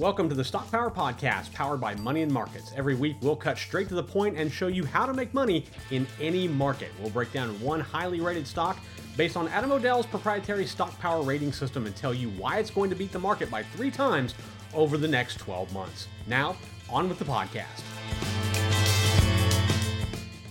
Welcome to the Stock Power Podcast, powered by Money and Markets. Every week, we'll cut straight to the point and show you how to make money in any market. We'll break down one highly rated stock based on Adam O'Dell's proprietary stock power rating system and tell you why it's going to beat the market by three times over the next 12 months. Now, on with the podcast.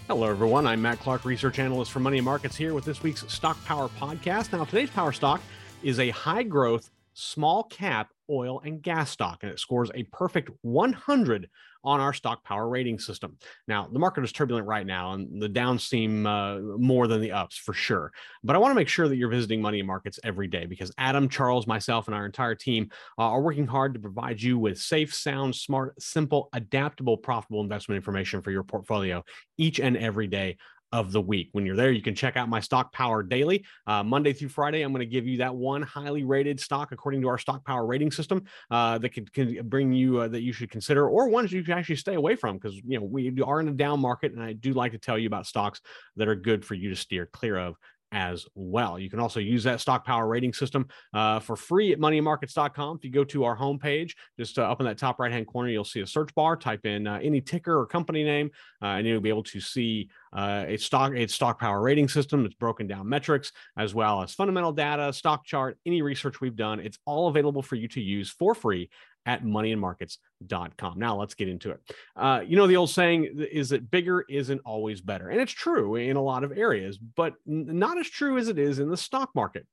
Hello, everyone. I'm Matt Clark, research analyst for Money and Markets, here with this week's Stock Power Podcast. Now, today's power stock is a high growth, small cap oil and gas stock, and it scores a perfect 100 on our stock power rating system. Now, the market is turbulent right now, and the downs seem uh, more than the ups for sure. But I want to make sure that you're visiting money markets every day because Adam, Charles, myself, and our entire team uh, are working hard to provide you with safe, sound, smart, simple, adaptable, profitable investment information for your portfolio each and every day of the week. When you're there, you can check out my Stock Power Daily. Uh, Monday through Friday, I'm going to give you that one highly rated stock according to our Stock Power rating system uh, that can, can, bring you uh, that you should consider, or ones you can actually stay away from because you know we are in a down market, and I do like to tell you about stocks that are good for you to steer clear of as well. You can also use that stock power rating system uh, for free at moneymarkets.com. If you go to our homepage, just uh, up in that top right hand corner, you'll see a search bar. Type in uh, any ticker or company name, uh, and you'll be able to see uh, a stock a stock power rating system. It's broken down metrics as well as fundamental data, stock chart, any research we've done. It's all available for you to use for free at moneyandmarkets.com. Now let's get into it. Uh, you know, the old saying is that bigger isn't always better. And it's true in a lot of areas, but not as true as it is in the stock market.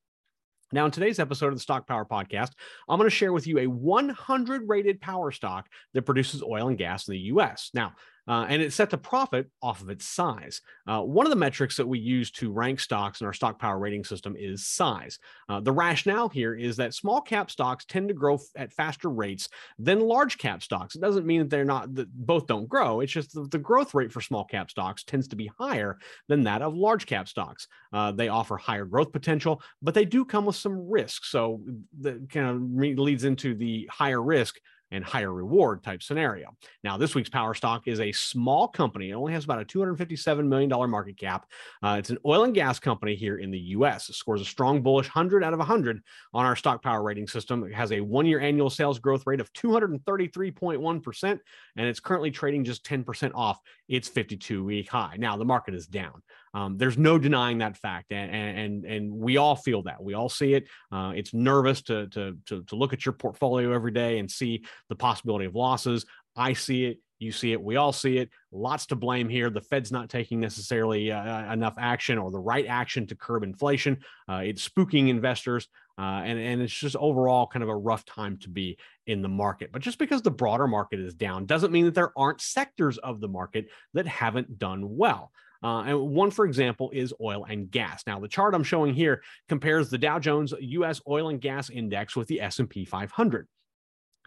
Now, in today's episode of the Stock Power Podcast, I'm going to share with you a 100 rated power stock that produces oil and gas in the US. Now, uh, and it's set to profit off of its size. Uh, one of the metrics that we use to rank stocks in our stock power rating system is size. Uh, the rationale here is that small cap stocks tend to grow at faster rates than large cap stocks. It doesn't mean that they're not that both don't grow. It's just the, the growth rate for small cap stocks tends to be higher than that of large cap stocks. Uh, they offer higher growth potential, but they do come with some risk. So that kind of leads into the higher risk and higher reward type scenario. Now, this week's Power Stock is a small company. It only has about a $257 million market cap. Uh, it's an oil and gas company here in the US. It scores a strong bullish 100 out of 100 on our stock power rating system. It has a one year annual sales growth rate of 233.1%, and it's currently trading just 10% off its 52 week high. Now, the market is down. Um, there's no denying that fact, and, and and we all feel that. We all see it. Uh, it's nervous to, to to to look at your portfolio every day and see the possibility of losses. I see it. You see it. We all see it. Lots to blame here. The Fed's not taking necessarily uh, uh enough action or the right action to curb inflation. Uh, it's spooking investors. Uh, and, and it's just overall kind of a rough time to be in the market. But just because the broader market is down doesn't mean that there aren't sectors of the market that haven't done well. Uh, and one, for example, is oil and gas. Now, the chart I'm showing here compares the Dow Jones U.S. Oil and Gas Index with the S&P 500.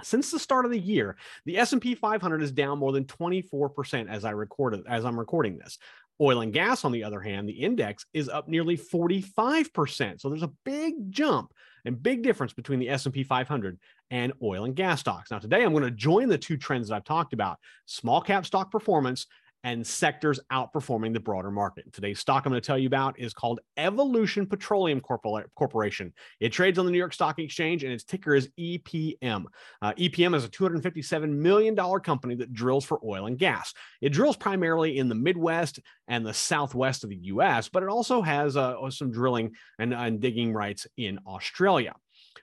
Since the start of the year, the S&P 500 is down more than 24% as I recorded as I'm recording this. Oil and gas, on the other hand, the index is up nearly 45%. So there's a big jump and big difference between the S&P 500 and oil and gas stocks. Now, today I'm going to join the two trends that I've talked about: small cap stock performance and sectors outperforming the broader market. Today's stock I'm going to tell you about is called Evolution Petroleum Corporation. It trades on the New York Stock Exchange and its ticker is EPM. Uh, EPM is a $257 million company that drills for oil and gas. It drills primarily in the Midwest and the Southwest of the US, but it also has uh, some drilling and, and digging rights in Australia.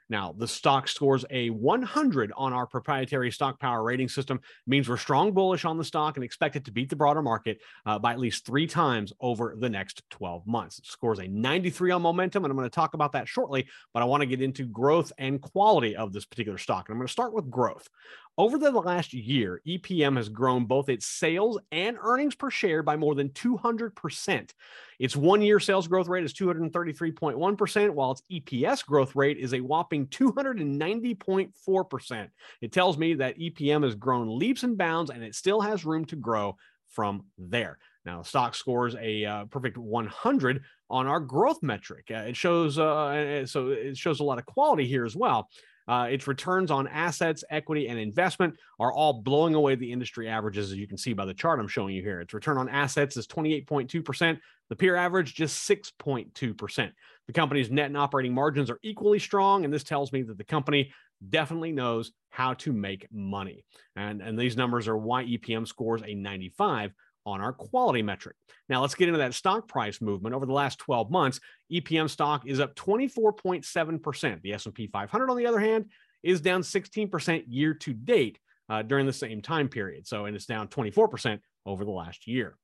Now, the stock scores a 100 on our proprietary stock power rating system, means we're strong bullish on the stock and expect it to beat the broader market uh, by at least three times over the next 12 months. It scores a 93 on momentum, and I'm going to talk about that shortly, but I want to get into growth and quality of this particular stock. And I'm going to start with growth. Over the last year, EPM has grown both its sales and earnings per share by more than 200%. Its one year sales growth rate is 233.1%, while its EPS growth rate is a whopping 290.4%. It tells me that EPM has grown leaps and bounds and it still has room to grow from there. Now, the stock scores a uh, perfect 100 on our growth metric. Uh, it shows uh, so it shows a lot of quality here as well. Uh, its returns on assets, equity, and investment are all blowing away the industry averages, as you can see by the chart I'm showing you here. Its return on assets is 28.2%. The peer average, just 6.2%. The company's net and operating margins are equally strong, and this tells me that the company definitely knows how to make money. And, and these numbers are why EPM scores a 95 on our quality metric. Now let's get into that stock price movement. Over the last 12 months, EPM stock is up 24.7%. The S&P 500 on the other hand is down 16% year to date uh, during the same time period. So and it's down 24% over the last year.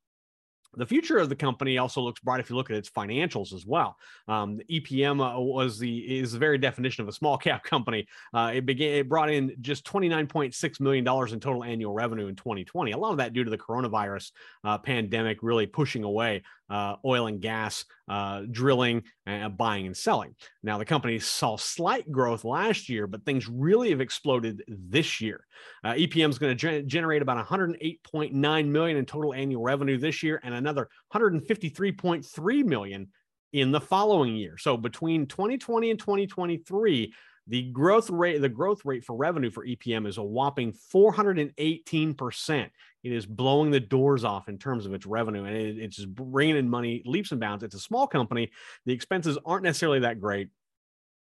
The future of the company also looks bright if you look at its financials as well. Um, the EPM uh, was the is the very definition of a small cap company. Uh, it began it brought in just twenty nine point six million dollars in total annual revenue in 2020. A lot of that due to the coronavirus uh, pandemic really pushing away uh, oil and gas uh, drilling, and buying and selling. Now, the company saw slight growth last year, but things really have exploded this year. Uh, EPM is going to ge- generate about 108.9 million in total annual revenue this year, and another 153.3 million in the following year. So between 2020 and 2023, the growth rate the growth rate for revenue for EPM is a whopping 418%. It is blowing the doors off in terms of its revenue and it, it's just bringing in money leaps and bounds. It's a small company. The expenses aren't necessarily that great.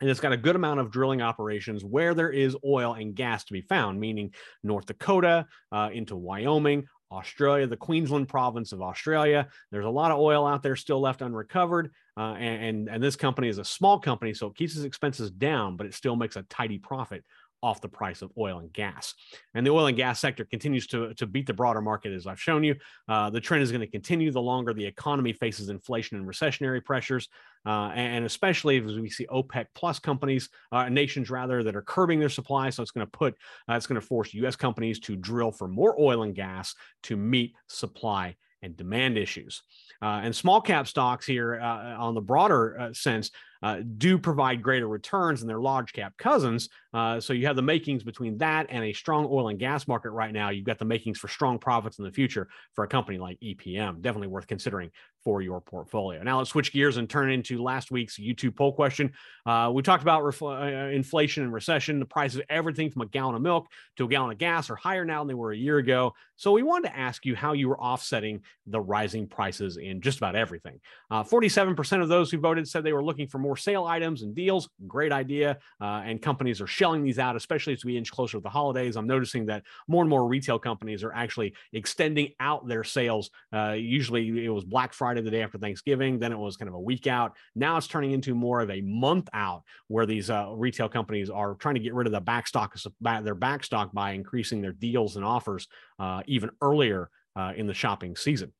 And it's got a good amount of drilling operations where there is oil and gas to be found, meaning North Dakota uh, into Wyoming, Australia, the Queensland province of Australia. There's a lot of oil out there still left unrecovered. Uh, and, and, and this company is a small company, so it keeps its expenses down, but it still makes a tidy profit off the price of oil and gas. And the oil and gas sector continues to, to beat the broader market, as I've shown you. Uh, the trend is going to continue the longer the economy faces inflation and recessionary pressures, uh, and especially as we see OPEC plus companies, uh, nations rather, that are curbing their supply. So it's going to put, uh, it's going to force U.S. companies to drill for more oil and gas to meet supply and demand issues. Uh, and small cap stocks here, uh, on the broader sense, uh, do provide greater returns than their large cap cousins. Uh, so you have the makings between that and a strong oil and gas market right now. You've got the makings for strong profits in the future for a company like EPM. Definitely worth considering for your portfolio. Now let's switch gears and turn into last week's YouTube poll question. Uh, we talked about refl- uh, inflation and recession. The price of everything from a gallon of milk to a gallon of gas are higher now than they were a year ago. So we wanted to ask you how you were offsetting the rising prices in just about everything. Uh, 47% of those who voted said they were looking for more more sale items and deals. Great idea. Uh, and companies are shelling these out, especially as we inch closer to the holidays. I'm noticing that more and more retail companies are actually extending out their sales. Uh, usually it was Black Friday the day after Thanksgiving, then it was kind of a week out. Now it's turning into more of a month out where these uh, retail companies are trying to get rid of the backstock, their backstock by increasing their deals and offers uh, even earlier uh, in the shopping season.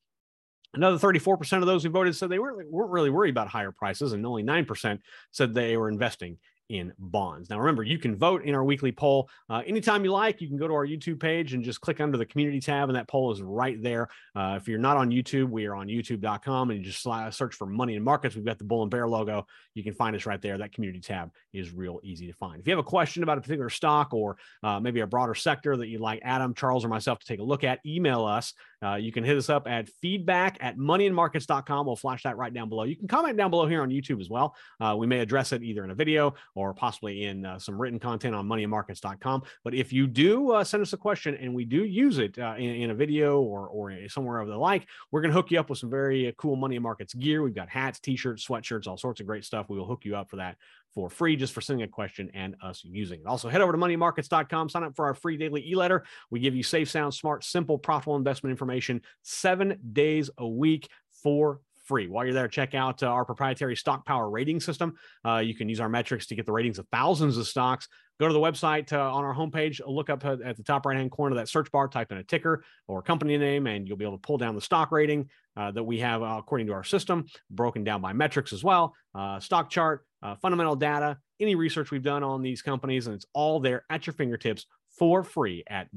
Another 34% of those who voted said they weren't, weren't really worried about higher prices, and only 9% said they were investing in bonds. Now, remember, you can vote in our weekly poll uh, anytime you like. You can go to our YouTube page and just click under the community tab, and that poll is right there. Uh, if you're not on YouTube, we are on youtube.com and you just search for Money and Markets. We've got the Bull and Bear logo. You can find us right there. That community tab is real easy to find. If you have a question about a particular stock or uh, maybe a broader sector that you'd like Adam, Charles, or myself to take a look at, email us. Uh, you can hit us up at feedback at moneyandmarkets.com. We'll flash that right down below. You can comment down below here on YouTube as well. Uh, we may address it either in a video or possibly in uh, some written content on moneyandmarkets.com. But if you do uh, send us a question and we do use it uh, in, in, a video or, or somewhere of the like, we're going to hook you up with some very uh, cool Money and Markets gear. We've got hats, t-shirts, sweatshirts, all sorts of great stuff. We will hook you up for that for free just for sending a question and us using it. Also, head over to moneymarkets.com, sign up for our free daily e letter. We give you safe, sound, smart, simple, profitable investment information seven days a week for free. While you're there, check out uh, our proprietary stock power rating system. Uh, you can use our metrics to get the ratings of thousands of stocks. Go to the website uh, on our homepage, look up at the top right hand corner of that search bar, type in a ticker or company name, and you'll be able to pull down the stock rating uh, that we have uh, according to our system, broken down by metrics as well, uh, stock chart, fundamental data, any research we've done on these companies, and it's all there at your fingertips for free at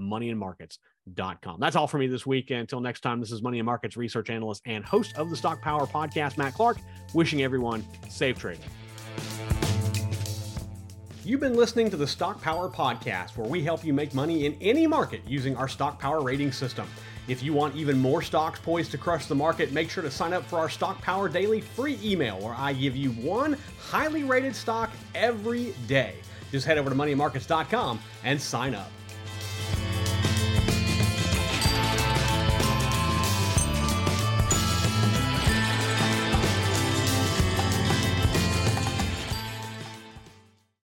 moneyandmarkets.com. That's all for me this week. Until next time, this is Money and Markets research analyst and host of the Stock Power podcast, Matt Clark, wishing everyone safe trading. You've been listening to the Stock Power podcast, where we help you make money in any market using our Stock Power rating system. If you want even more stocks poised to crush the market, make sure to sign up for our Stock Power Daily free email, where I give you one highly rated stock every day. Just head over to moneymarkets.com and sign up.